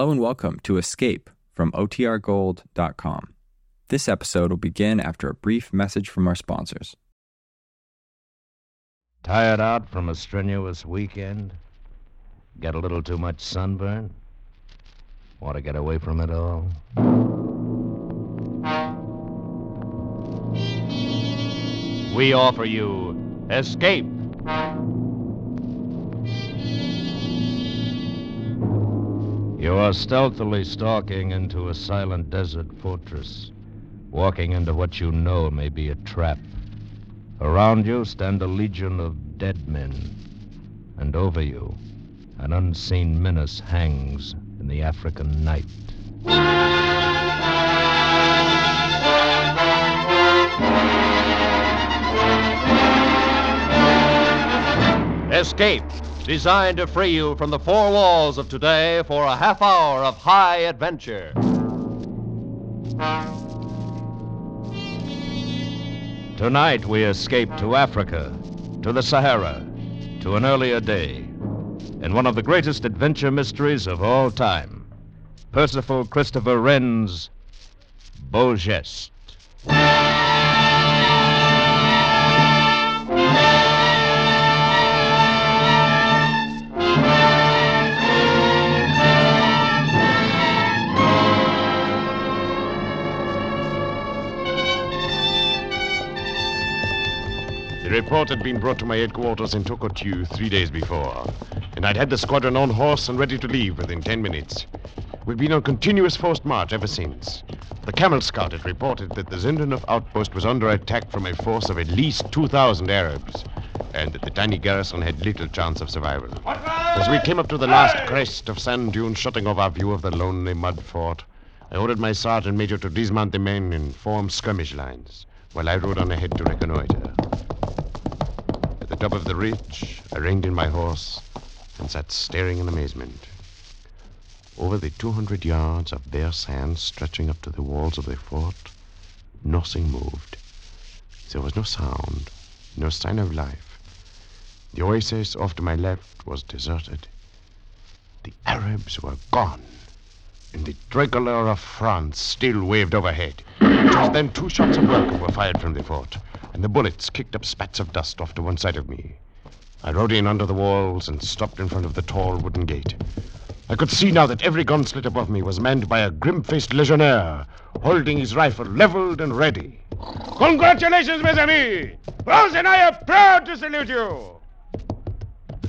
Hello and welcome to Escape from OTRGold.com. This episode will begin after a brief message from our sponsors. Tired out from a strenuous weekend? Get a little too much sunburn? Want to get away from it all? We offer you Escape. You are stealthily stalking into a silent desert fortress, walking into what you know may be a trap. Around you stand a legion of dead men, and over you, an unseen menace hangs in the African night. Escape, designed to free you from the four walls of today for a half hour of high adventure. Tonight we escape to Africa, to the Sahara, to an earlier day, in one of the greatest adventure mysteries of all time Percival Christopher Wren's Beau. The report had been brought to my headquarters in Tokotu three days before, and I'd had the squadron on horse and ready to leave within ten minutes. We've been on continuous forced march ever since. The Camel Scout had reported that the Zinderneuf outpost was under attack from a force of at least 2,000 Arabs, and that the tiny garrison had little chance of survival. As we came up to the last crest of sand dunes shutting off our view of the lonely mud fort, I ordered my sergeant major to dismount the men and form skirmish lines, while I rode on ahead to reconnoiter. The top of the ridge, I reined in my horse and sat staring in amazement. Over the 200 yards of bare sand stretching up to the walls of the fort, nothing moved. There was no sound, no sign of life. The oasis off to my left was deserted. The Arabs were gone, and the tricolor of France still waved overhead. Just then, two shots of welcome were fired from the fort, and the bullets kicked up spats of dust off to one side of me. I rode in under the walls and stopped in front of the tall wooden gate. I could see now that every gun slit above me was manned by a grim-faced legionnaire, holding his rifle leveled and ready. Congratulations, mes amis! France and I are proud to salute you!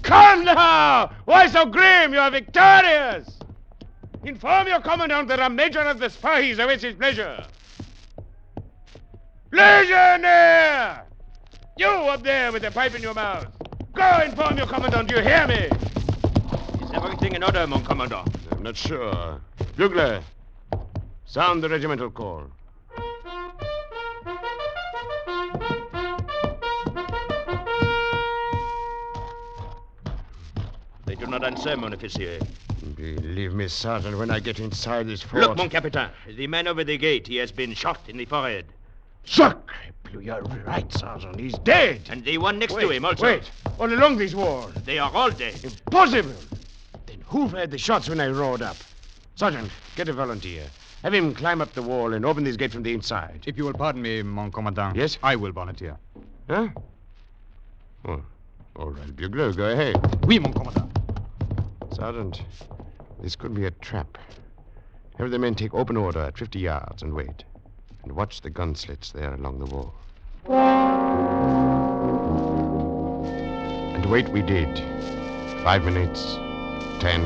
Come now! Why so grim? You are victorious! Inform your commandant that a major of the Spahis awaits his pleasure. Legionnaire! You up there with the pipe in your mouth. Go inform your commandant, Do you hear me? Is everything in order, mon commandant? I'm not sure. Bugler, sound the regimental call. They do not answer, mon officier. Believe me, Sergeant, when I get inside this fort... Look, mon capitaine. The man over the gate, he has been shot in the forehead. Sacre bleu, you're right, Sergeant. He's dead. And the one next wait, to him also. Wait, all along these walls. They are all dead. Impossible. Then who fired the shots when I rode up? Sergeant, get a volunteer. Have him climb up the wall and open this gate from the inside. If you will pardon me, mon commandant. Yes? I will volunteer. Huh? Oh, all right, Bugler, go ahead. Oui, mon commandant. Sergeant, this could be a trap. Have the men take open order at 50 yards and wait. And watch the gun slits there along the wall. And wait we did. Five minutes, ten.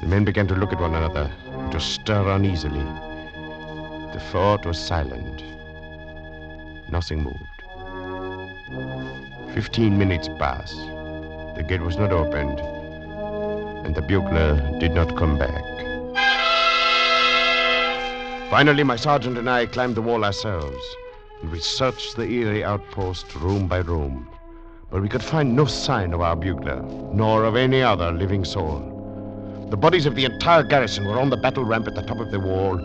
The men began to look at one another and to stir uneasily. The fort was silent. Nothing moved. Fifteen minutes passed. The gate was not opened, and the bugler did not come back. Finally, my sergeant and I climbed the wall ourselves, and we searched the eerie outpost room by room. But we could find no sign of our bugler, nor of any other living soul. The bodies of the entire garrison were on the battle ramp at the top of the wall,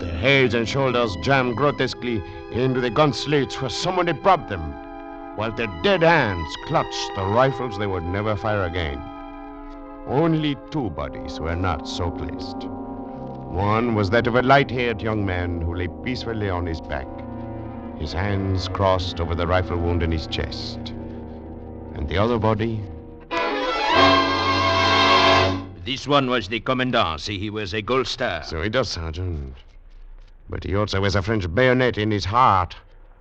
their heads and shoulders jammed grotesquely into the gun slits where someone had propped them, while their dead hands clutched the rifles they would never fire again. Only two bodies were not so placed. One was that of a light haired young man who lay peacefully on his back, his hands crossed over the rifle wound in his chest. And the other body, This one was the commandant. See, he was a gold star. so he does, Sergeant. But he also has a French bayonet in his heart.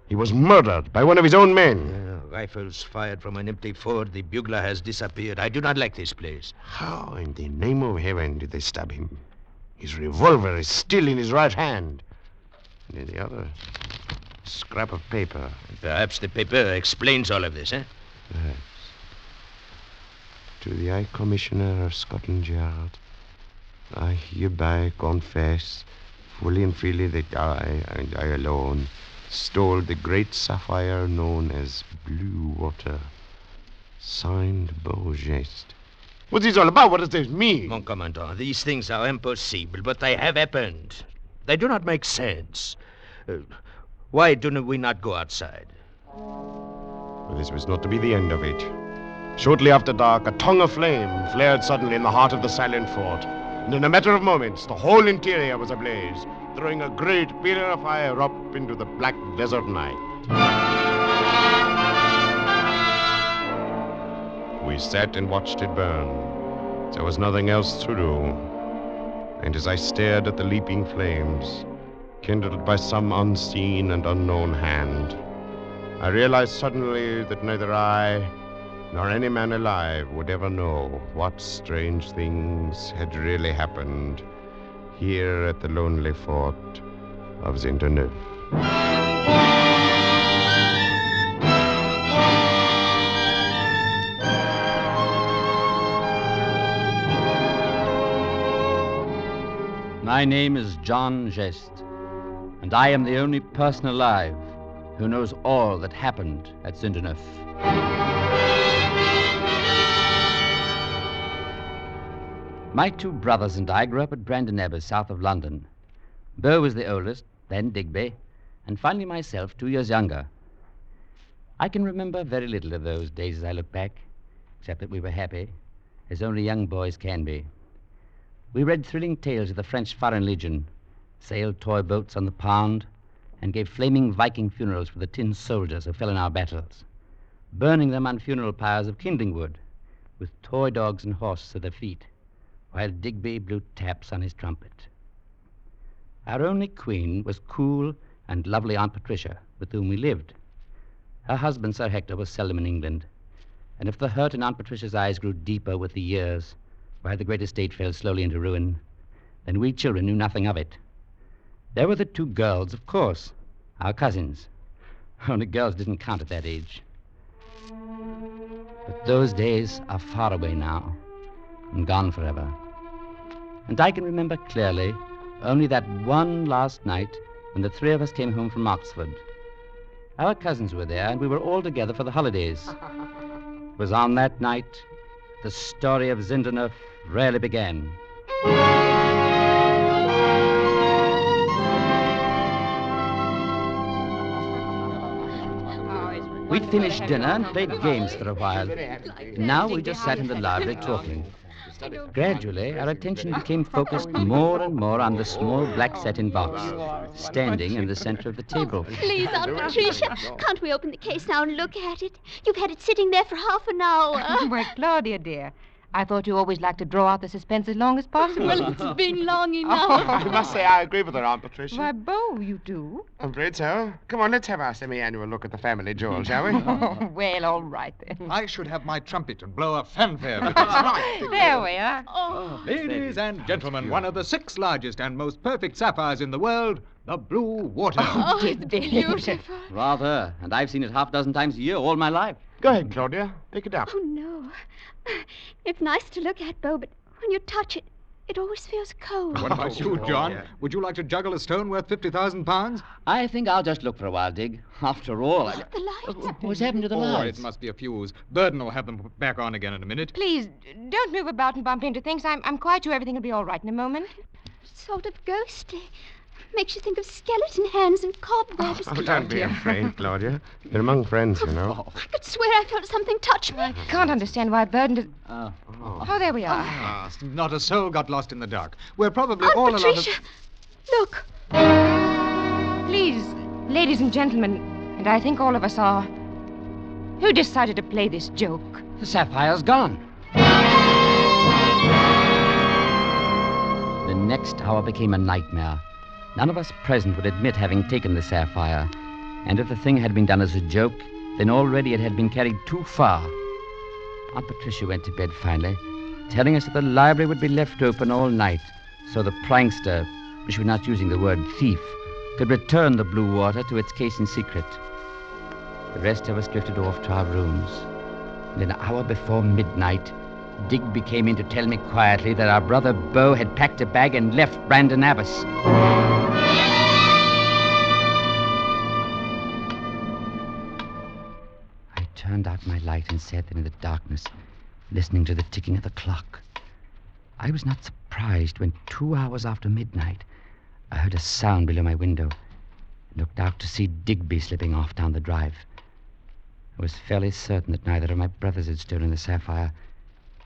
He was murdered by one of his own men. Rifles fired from an empty fort. The bugler has disappeared. I do not like this place. How in the name of heaven did they stab him? His revolver is still in his right hand. And in the other, a scrap of paper. Perhaps the paper explains all of this, eh? Perhaps. To the High Commissioner of Scotland Yard, I hereby confess fully and freely that I, and I alone, stole the great sapphire known as Blue Water. Signed Beau Geste. What's this all about? What does this mean? Mon commandant, these things are impossible, but they have happened. They do not make sense. Uh, why do not we not go outside? This was not to be the end of it. Shortly after dark, a tongue of flame flared suddenly in the heart of the silent fort. And in a matter of moments, the whole interior was ablaze, throwing a great pillar of fire up into the black desert night. We sat and watched it burn. There was nothing else to do. And as I stared at the leaping flames, kindled by some unseen and unknown hand, I realized suddenly that neither I nor any man alive would ever know what strange things had really happened here at the lonely fort of Zinderneuf. My name is John Geste, and I am the only person alive who knows all that happened at Zinderneuf. My two brothers and I grew up at Brandon Abbas, south of London. Beau was the oldest, then Digby, and finally myself, two years younger. I can remember very little of those days as I look back, except that we were happy, as only young boys can be. We read thrilling tales of the French Foreign Legion, sailed toy boats on the pond, and gave flaming Viking funerals for the tin soldiers who fell in our battles, burning them on funeral pyres of kindling wood, with toy dogs and horses at their feet, while Digby blew taps on his trumpet. Our only queen was cool and lovely Aunt Patricia, with whom we lived. Her husband, Sir Hector, was seldom in England, and if the hurt in Aunt Patricia's eyes grew deeper with the years, while the great estate fell slowly into ruin, then we children knew nothing of it. There were the two girls, of course, our cousins. Only girls didn't count at that age. But those days are far away now and gone forever. And I can remember clearly only that one last night when the three of us came home from Oxford. Our cousins were there, and we were all together for the holidays. It was on that night the story of Zinderneuf really began. We'd finished dinner and played games for a while. Now we just sat in the library talking. Gradually, our attention became focused more and more on the small black satin box, standing in the center of the table. Oh, please, Aunt Patricia, can't we open the case now and look at it? You've had it sitting there for half an hour. Well, Claudia, dear, I thought you always liked to draw out the suspense as long as possible. well, it's been long oh, enough. I must say I agree with her, Aunt Patricia. Why, Beau, you do? I'm afraid so. Come on, let's have our semi-annual look at the family jewel, shall we? Oh, well, all right then. I should have my trumpet and blow a fanfare with it. There we are. Oh, Ladies and gentlemen, one of the six largest and most perfect sapphires in the world, the Blue Water. oh, it's oh, beautiful. Rather, and I've seen it half a dozen times a year all my life. Go ahead, mm, Claudia. Pick it up. Oh, no. It's nice to look at, Beau, but when you touch it, it always feels cold. What about oh, you, Oh, John? Would you like to juggle a stone worth 50,000 pounds? I think I'll just look for a while, Dig. After all, I... The lights. What's happened to the Oh, lights? it must be a fuse. Burdon will have them back on again in a minute. Please, don't move about and bump into things. I'm, I'm quite sure everything will be all right in a moment. Sort of ghostly. Makes you think of skeleton hands and cobwebs. Oh, don't be afraid, Claudia. You're among friends, you know. I could swear I felt something touch me. I can't understand why Burdon did. Oh. Oh, there we are. Ah, not a soul got lost in the dark. We're probably Aunt all a lot of... Patricia, look. Please, ladies and gentlemen, and I think all of us are. Who decided to play this joke? The sapphire's gone. The next hour became a nightmare. None of us present would admit having taken the sapphire. And if the thing had been done as a joke, then already it had been carried too far. Aunt Patricia went to bed finally, telling us that the library would be left open all night, so the prankster, she was not using the word thief, could return the blue water to its case in secret. The rest of us drifted off to our rooms. And an hour before midnight, Digby came in to tell me quietly that our brother Beau had packed a bag and left Brandon Abbas. Turned out my light and sat there in the darkness, listening to the ticking of the clock. I was not surprised when, two hours after midnight, I heard a sound below my window and looked out to see Digby slipping off down the drive. I was fairly certain that neither of my brothers had stolen the sapphire,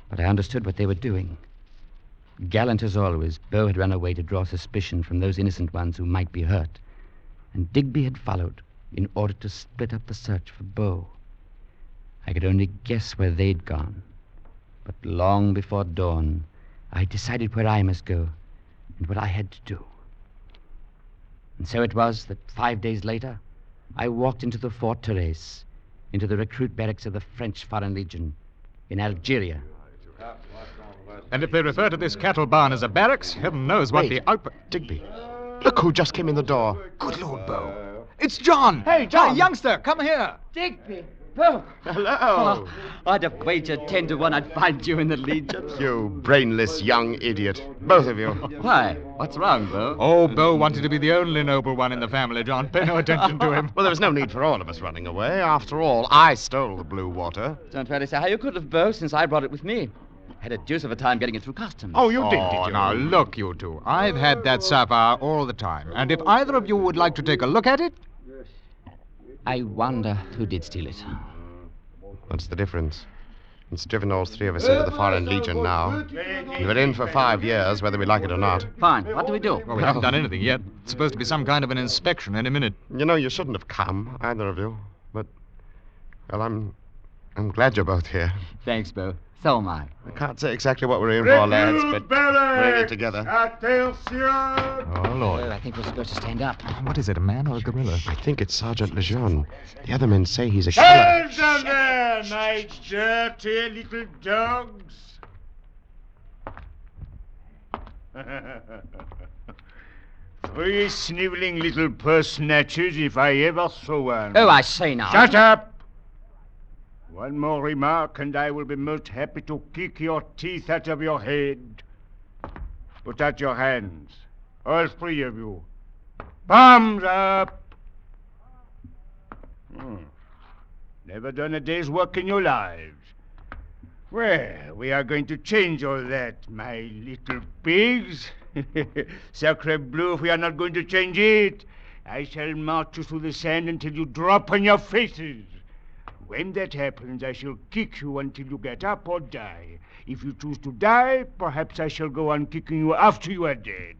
but I understood what they were doing. Gallant as always, Beau had run away to draw suspicion from those innocent ones who might be hurt, and Digby had followed in order to split up the search for Beau. I could only guess where they'd gone, but long before dawn, I decided where I must go and what I had to do. And so it was that five days later, I walked into the Fort Therese, into the recruit barracks of the French Foreign Legion in Algeria. And if they refer to this cattle barn as a barracks, heaven knows what Wait. the output. Digby, look who just came in the door. Good Lord, Beau. It's John. Hey, John. Hey, youngster, come here. Digby! Beau! Hello. Oh, I'd have wagered ten to one I'd find you in the Legion. You brainless young idiot. Both of you. Why? What's wrong, Beau? Oh, Beau wanted to be the only noble one in the family, John. Pay no attention to him. Well, there was no need for all of us running away. After all, I stole the blue water. Don't really say how you could have, Beau, since I brought it with me. Had a deuce of a time getting it through customs. Oh, you did, oh, did you? now look, you two. I've had that sapphire all the time, and if either of you would like to take a look at it, I wonder who did steal it. What's the difference? It's driven all three of us into the Foreign Legion now. And we're in for five years, whether we like it or not. Fine. What do we do? well, we haven't done anything yet. It's supposed to be some kind of an inspection any minute. You know, you shouldn't have come, either of you. But, well, I'm, I'm glad you're both here. Thanks, Beau. So am I. I can't say exactly what we're in for, lads, but we're in it together. Oh, Lord. I think we're supposed to stand up. What is it, a man or a gorilla? I think it's Sergeant Lejeune. The other men say he's a killer. Down there, my dirty little dogs. Three sniveling little purse snatchers if I ever saw one. Oh, I say now. Shut up! One more remark, and I will be most happy to kick your teeth out of your head. Put out your hands, all three of you. Palms up! Hmm. Never done a day's work in your lives. Well, we are going to change all that, my little pigs. Sacre bleu, if we are not going to change it. I shall march you through the sand until you drop on your faces. When that happens, I shall kick you until you get up or die. If you choose to die, perhaps I shall go on kicking you after you are dead.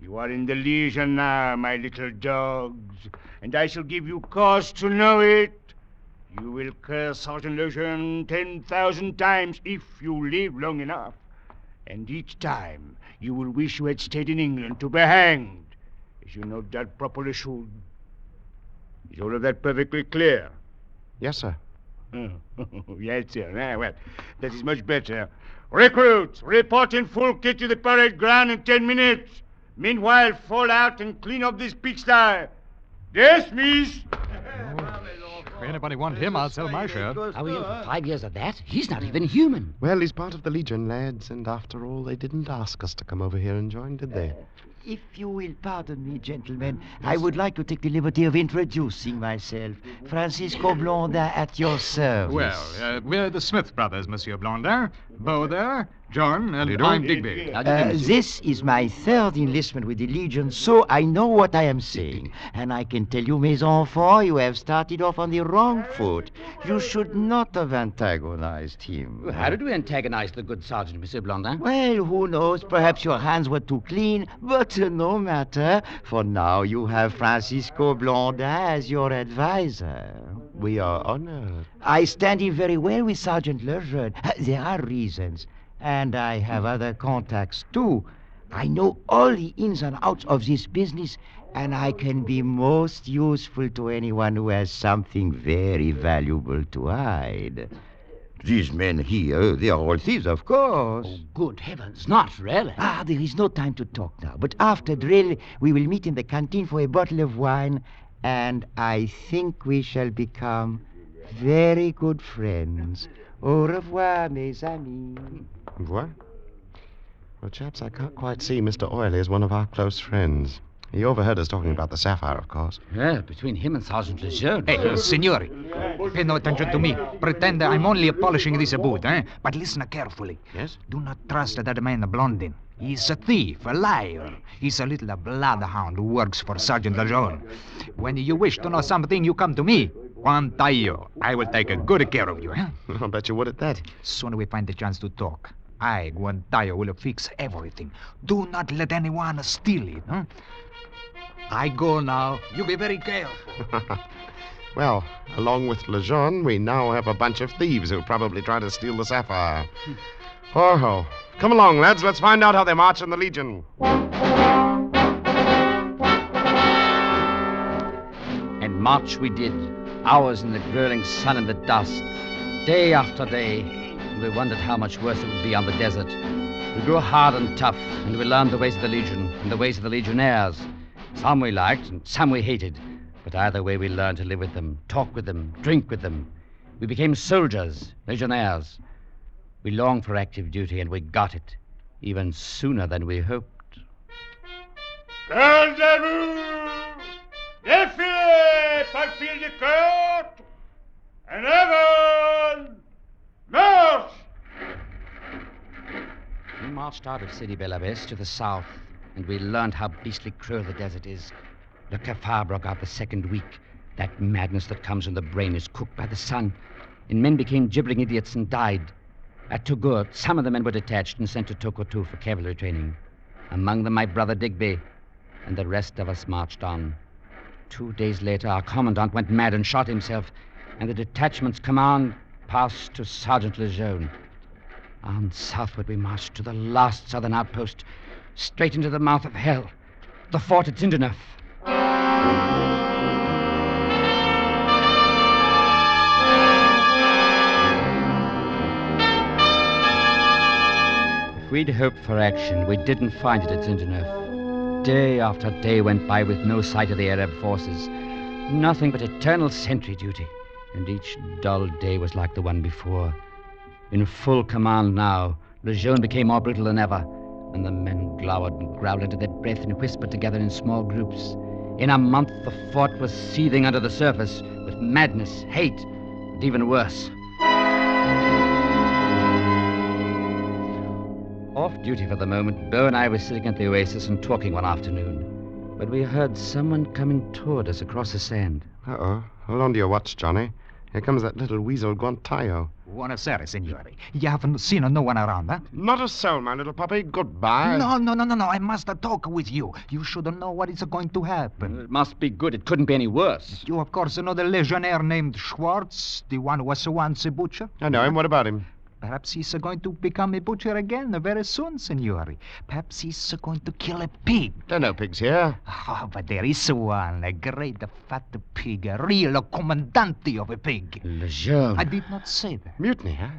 You are in the Legion now, my little dogs, and I shall give you cause to know it. You will curse Sergeant ten thousand times if you live long enough. And each time you will wish you had stayed in England to be hanged, as you no doubt properly should. Is all of that perfectly clear? Yes, sir. Oh, yes, sir. Ah, well, that is much better. Recruits, report in full kit to the parade ground in ten minutes. Meanwhile, fall out and clean up this pigsty. Dismiss. If anybody want him, I'll sell my share. Are we in for five years of that? He's not even human. Well, he's part of the Legion, lads, and after all, they didn't ask us to come over here and join, did they? If you will pardon me, gentlemen, I would like to take the liberty of introducing myself. Francisco Blondin at your service. Well, uh, we're the Smith brothers, Monsieur Blondin. Beau there, John, and I'm Digby. Uh, this is my third enlistment with the Legion, so I know what I am saying. And I can tell you, mes enfants, you have started off on the wrong foot. You should not have antagonized him. How did we antagonize the good sergeant, Monsieur Blondin? Well, who knows? Perhaps your hands were too clean, but uh, no matter. For now, you have Francisco Blondin as your advisor. We are honored. I stand in very well with Sergeant Lejeune. There are reasons. And I have other contacts, too. I know all the ins and outs of this business, and I can be most useful to anyone who has something very valuable to hide. These men here, they are all thieves, of course. Oh, good heavens, not really. Ah, there is no time to talk now. But after drill, we will meet in the canteen for a bottle of wine, and I think we shall become very good friends. Au revoir, mes amis. What? Well, chaps, I can't quite see Mr. Oily as one of our close friends. He overheard us talking about the sapphire, of course. Well, between him and Sergeant Lejeune. Hey, uh, signori, pay no attention to me. Pretend I'm only polishing this boot, eh? But listen carefully. Yes? Do not trust that man Blondin. He's a thief, a liar. He's a little bloodhound who works for Sergeant Lejeune. When you wish to know something, you come to me. Juan Tayo. I will take a good care of you, eh? I'll bet you would at that. Soon we find the chance to talk. I, Guantayo, will fix everything. Do not let anyone steal it. Huh? I go now. You be very careful. well, along with Lejeune, we now have a bunch of thieves who'll probably try to steal the sapphire. Ho ho. Come along, lads. Let's find out how they march in the Legion. And march we did, hours in the grilling sun and the dust, day after day. And we wondered how much worse it would be on the desert. We grew hard and tough, and we learned the ways of the Legion and the ways of the Legionnaires. Some we liked, and some we hated. But either way, we learned to live with them, talk with them, drink with them. We became soldiers, legionnaires. We longed for active duty, and we got it, even sooner than we hoped. Rendezvous! Fil! We marched out of Sidi Bel Abbes to the south, and we learned how beastly cruel the desert is. Le cafard broke out the second week. That madness that comes when the brain is cooked by the sun. And men became gibbering idiots and died. At Togur, some of the men were detached and sent to Tokotu for cavalry training. Among them, my brother Digby, and the rest of us marched on. Two days later, our commandant went mad and shot himself, and the detachment's command passed to Sergeant Lejeune. On southward, we marched to the last southern outpost, straight into the mouth of hell, the fort at Zinderneuf. If we'd hoped for action, we didn't find it at Zinderneuf. Day after day went by with no sight of the Arab forces. Nothing but eternal sentry duty. And each dull day was like the one before. In full command now, Lejeune became more brutal than ever, and the men glowered and growled under their breath and whispered together in small groups. In a month, the fort was seething under the surface with madness, hate, and even worse. Off duty for the moment, Beau and I were sitting at the oasis and talking one afternoon. But we heard someone coming toward us across the sand. Uh oh. Hold on to your watch, Johnny. Here comes that little weasel Guantayo. Buonasera, signore. You haven't seen no one around, huh? Not a soul, my little puppy. Goodbye. No, no, no, no, no. I must talk with you. You should know what is going to happen. It must be good. It couldn't be any worse. You, of course, know the legionnaire named Schwartz, the one who was once a butcher? I know him. What about him? Perhaps he's going to become a butcher again very soon, signore. Perhaps he's going to kill a pig. There are no pigs here. Oh, but there is one, a great fat pig, a real commandante of a pig. Le Lejeune. I did not say that. Mutiny, huh?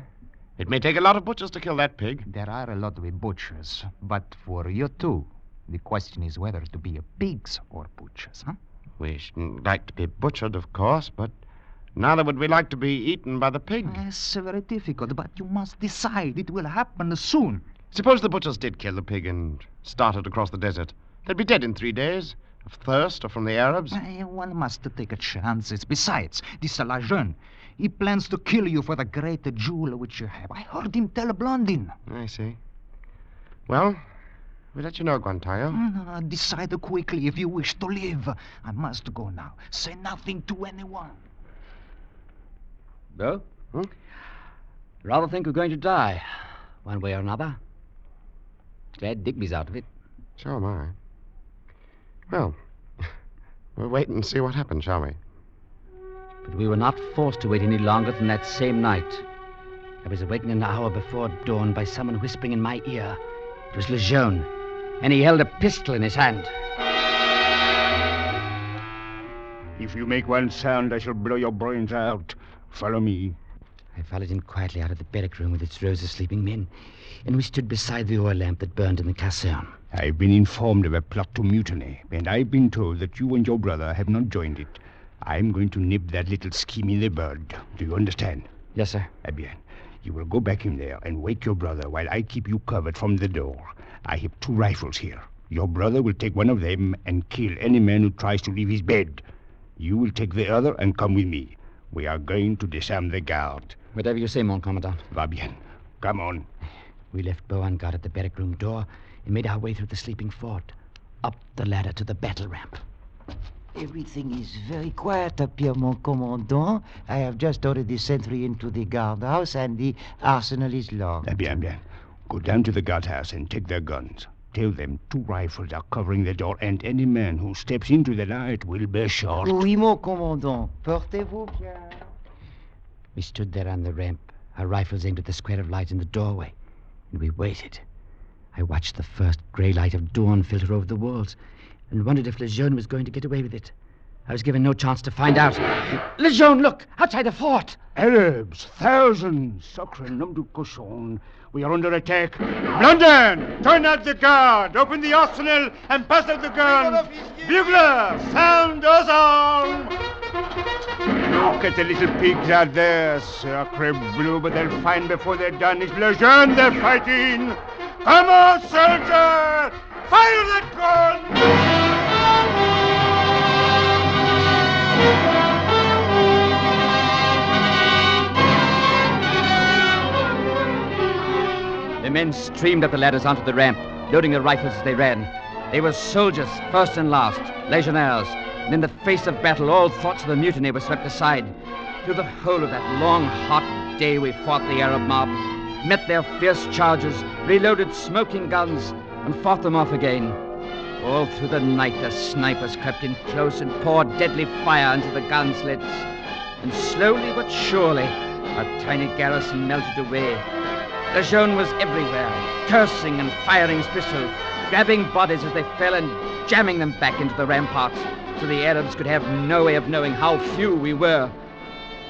It may take a lot of butchers to kill that pig. There are a lot of butchers, but for you two, the question is whether to be a pigs or butchers, huh? We shouldn't like to be butchered, of course, but neither would we like to be eaten by the pig. It's very difficult, but you must decide. It will happen soon. Suppose the butchers did kill the pig and started across the desert. They'd be dead in three days. Of thirst or from the Arabs. Eh, One must take a chances. Besides, this Lajeune, he plans to kill you for the great jewel which you have. I heard him tell Blondin. I see. Well, we'll let you know, Guantayo. Uh, decide quickly if you wish to live. I must go now. Say nothing to anyone. Beau? Hmm? Rather think we're going to die, one way or another. Glad Digby's out of it. So am I. Well, we'll wait and see what happens, shall we? But we were not forced to wait any longer than that same night. I was awakened an hour before dawn by someone whispering in my ear. It was Lejeune, and he held a pistol in his hand. If you make one sound, I shall blow your brains out. Follow me. I followed him quietly out of the barrack room with its rows of sleeping men, and we stood beside the oil lamp that burned in the caserne. I've been informed of a plot to mutiny, and I've been told that you and your brother have not joined it. I'm going to nip that little scheme in the bud. Do you understand? Yes, sir. Eh bien. You will go back in there and wake your brother while I keep you covered from the door. I have two rifles here. Your brother will take one of them and kill any man who tries to leave his bed. You will take the other and come with me. We are going to disarm the guard. Whatever you say, mon commandant. Va bien. Come on. We left Beau on guard at the barrack room door and made our way through the sleeping fort, up the ladder to the battle ramp. Everything is very quiet up here, mon commandant. I have just ordered the sentry into the guardhouse, and the arsenal is locked. Eh bien, bien. Go down to the guardhouse and take their guns. Tell them two rifles are covering the door, and any man who steps into the light will be shot. Oui, mon commandant. Portez-vous bien. We stood there on the ramp, our rifles aimed at the square of light in the doorway, and we waited. I watched the first grey light of dawn filter over the walls and wondered if Lejeune was going to get away with it. I was given no chance to find out. Lejeune, look! Outside the fort! Arabs, thousands. Sacre nom du cochon. We are under attack. London, turn out the guard, open the arsenal, and pass out the guns. Bugler, sound us arm. Look at the little pigs out there, sacre bleu, but they'll find before they're done it's Lejeune they're fighting. Come on, soldier! Fire that gun! The men streamed up the ladders onto the ramp, loading their rifles as they ran. They were soldiers, first and last, legionnaires, and in the face of battle, all thoughts of the mutiny were swept aside. Through the whole of that long, hot day, we fought the Arab mob, met their fierce charges, reloaded smoking guns, and fought them off again. All through the night, the snipers crept in close and poured deadly fire into the gun slits. And slowly but surely, our tiny garrison melted away. Lejeune was everywhere, cursing and firing his pistol, grabbing bodies as they fell and jamming them back into the ramparts, so the Arabs could have no way of knowing how few we were.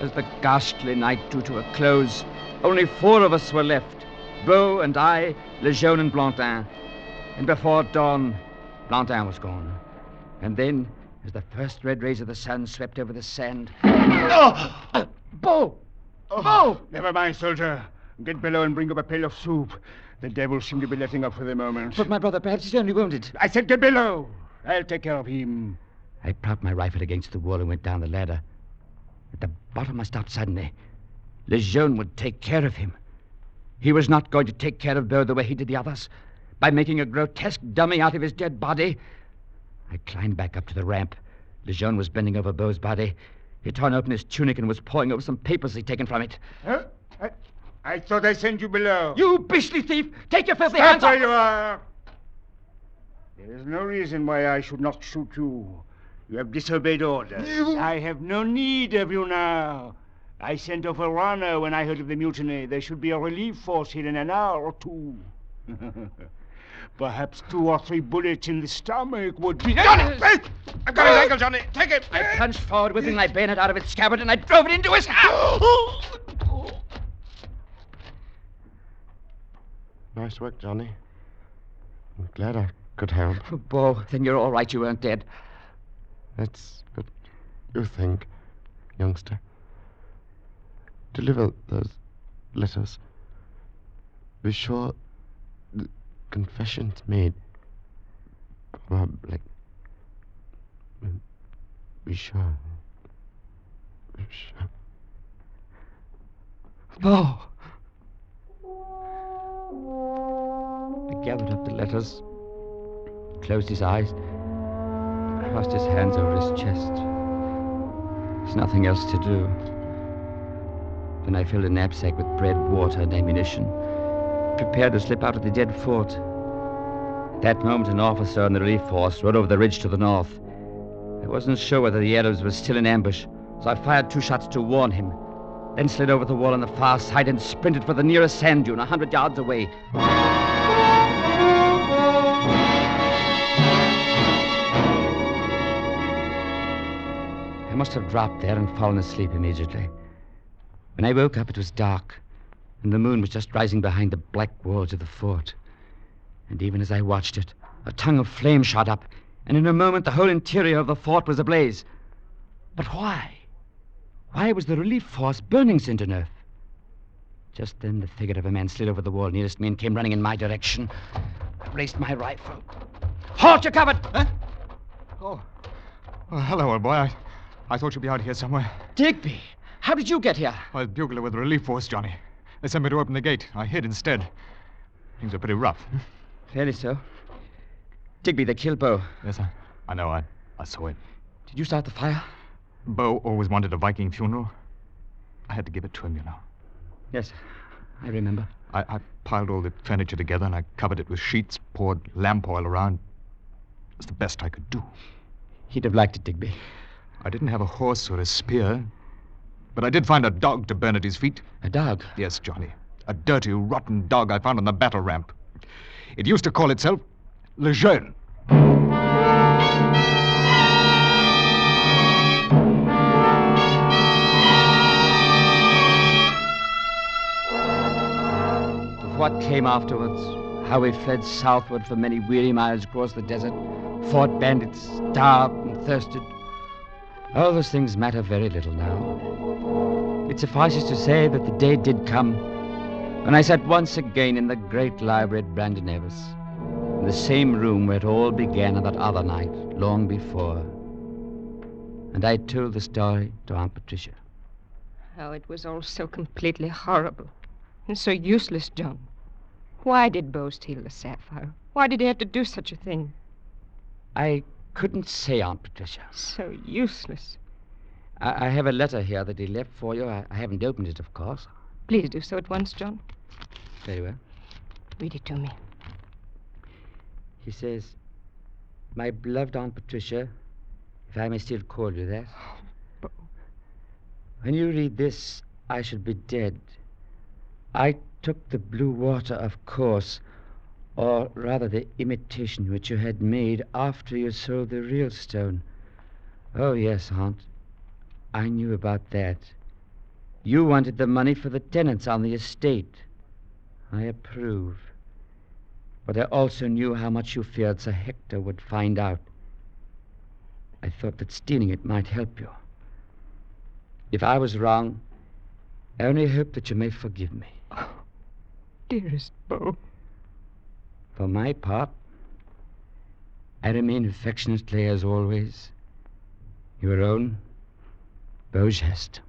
As the ghastly night drew to a close, only four of us were left Beau and I, Lejeune and Blondin. And before dawn, Blondin was gone. And then, as the first red rays of the sun swept over the sand. Oh! Uh, Beau! Oh, Beau! Never mind, soldier. Get below and bring up a pail of soup. The devils seem to be letting up for the moment. But my brother, perhaps he's only wounded. I said get below. I'll take care of him. I propped my rifle against the wall and went down the ladder. At the bottom, I stopped suddenly. Lejeune would take care of him. He was not going to take care of Beau the way he did the others, by making a grotesque dummy out of his dead body. I climbed back up to the ramp. Lejeune was bending over Beau's body. He had torn open his tunic and was poring over some papers he'd taken from it. Huh? I, I thought I sent you below. You beastly thief! Take your filthy Stop hands where off! you are. There is no reason why I should not shoot you. You have disobeyed orders. I have no need of you now. I sent off a runner when I heard of the mutiny. There should be a relief force here in an hour or two. Perhaps two or three bullets in the stomach would be. Johnny! I've got his ankle, Johnny. Take him. I plunged forward, whipping my bayonet out of its scabbard, and I drove it into his house. Nice work, Johnny. I'm glad I could help. Oh, Beau, then you're all right. You weren't dead. That's what you think, youngster. Deliver those letters. Be sure the confession's made. public. Richard. Richard. Beau! He gathered up the letters, closed his eyes, crossed his hands over his chest. There's nothing else to do. Then I filled a knapsack with bread, water, and ammunition, prepared to slip out of the dead fort. At that moment, an officer in the relief force rode over the ridge to the north. I wasn't sure whether the Arabs were still in ambush, so I fired two shots to warn him, then slid over the wall on the far side and sprinted for the nearest sand dune, a hundred yards away. I must have dropped there and fallen asleep immediately. When I woke up, it was dark, and the moon was just rising behind the black walls of the fort. And even as I watched it, a tongue of flame shot up, and in a moment the whole interior of the fort was ablaze. But why? Why was the relief force burning Zinderneuf? Just then, the figure of a man slid over the wall nearest me and came running in my direction. I raised my rifle. Halt, you're covered! Huh? Oh. oh. Hello, old boy. I, I thought you'd be out here somewhere. Digby! How did you get here? Well, bugler with the relief force, Johnny. They sent me to open the gate. I hid instead. Things are pretty rough. Fairly so. Digby, they killed Beau. Yes, I, I know. I, I saw it. Did you start the fire? Beau always wanted a Viking funeral. I had to give it to him, you know. Yes, I remember. I, I piled all the furniture together and I covered it with sheets, poured lamp oil around. It was the best I could do. He'd have liked it, Digby. I didn't have a horse or a spear, but I did find a dog to burn at his feet. A dog? Yes, Johnny. A dirty, rotten dog I found on the battle ramp. It used to call itself Le Jeune. what came afterwards, how we fled southward for many weary miles across the desert, fought bandits, starved and thirsted. All those things matter very little now. It suffices to say that the day did come when I sat once again in the great library at Brandon Abbas, in the same room where it all began on that other night, long before. And I told the story to Aunt Patricia. Oh, it was all so completely horrible and so useless, John. Why did Beau steal the sapphire? Why did he have to do such a thing? I couldn't say, Aunt Patricia. So useless. I, I have a letter here that he left for you. I, I haven't opened it, of course. Please do so at once, John. Very well. Read it to me. He says, My beloved Aunt Patricia, if I may still call you that. When you read this, I should be dead. I took the blue water, of course, or rather the imitation which you had made after you sold the real stone. Oh, yes, Aunt. I knew about that. You wanted the money for the tenants on the estate. I approve. But I also knew how much you feared Sir Hector would find out. I thought that stealing it might help you. If I was wrong, I only hope that you may forgive me. Oh, dearest Beau. For my part, I remain affectionately as always, your own Beau Geste.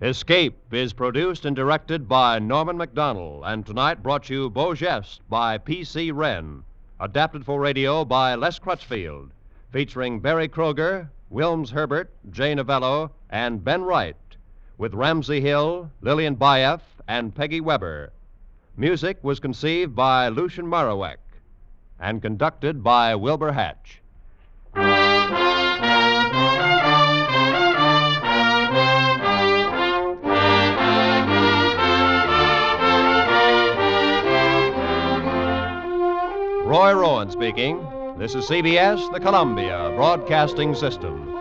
Escape is produced and directed by Norman Macdonnell, and tonight brought you Beau Geste by P.C. Wren, adapted for radio by Les Crutchfield, featuring Berry Kroeger, Wilms Herbert, Jay Novello, and Ben Wright, with Ramsey Hill, Lillian Buyeff, and Peggy Weber. Music was conceived by Lucien Moraweck and conducted by Wilbur Hatch. Roy Rowan speaking. This is CBS, the Columbia Broadcasting System.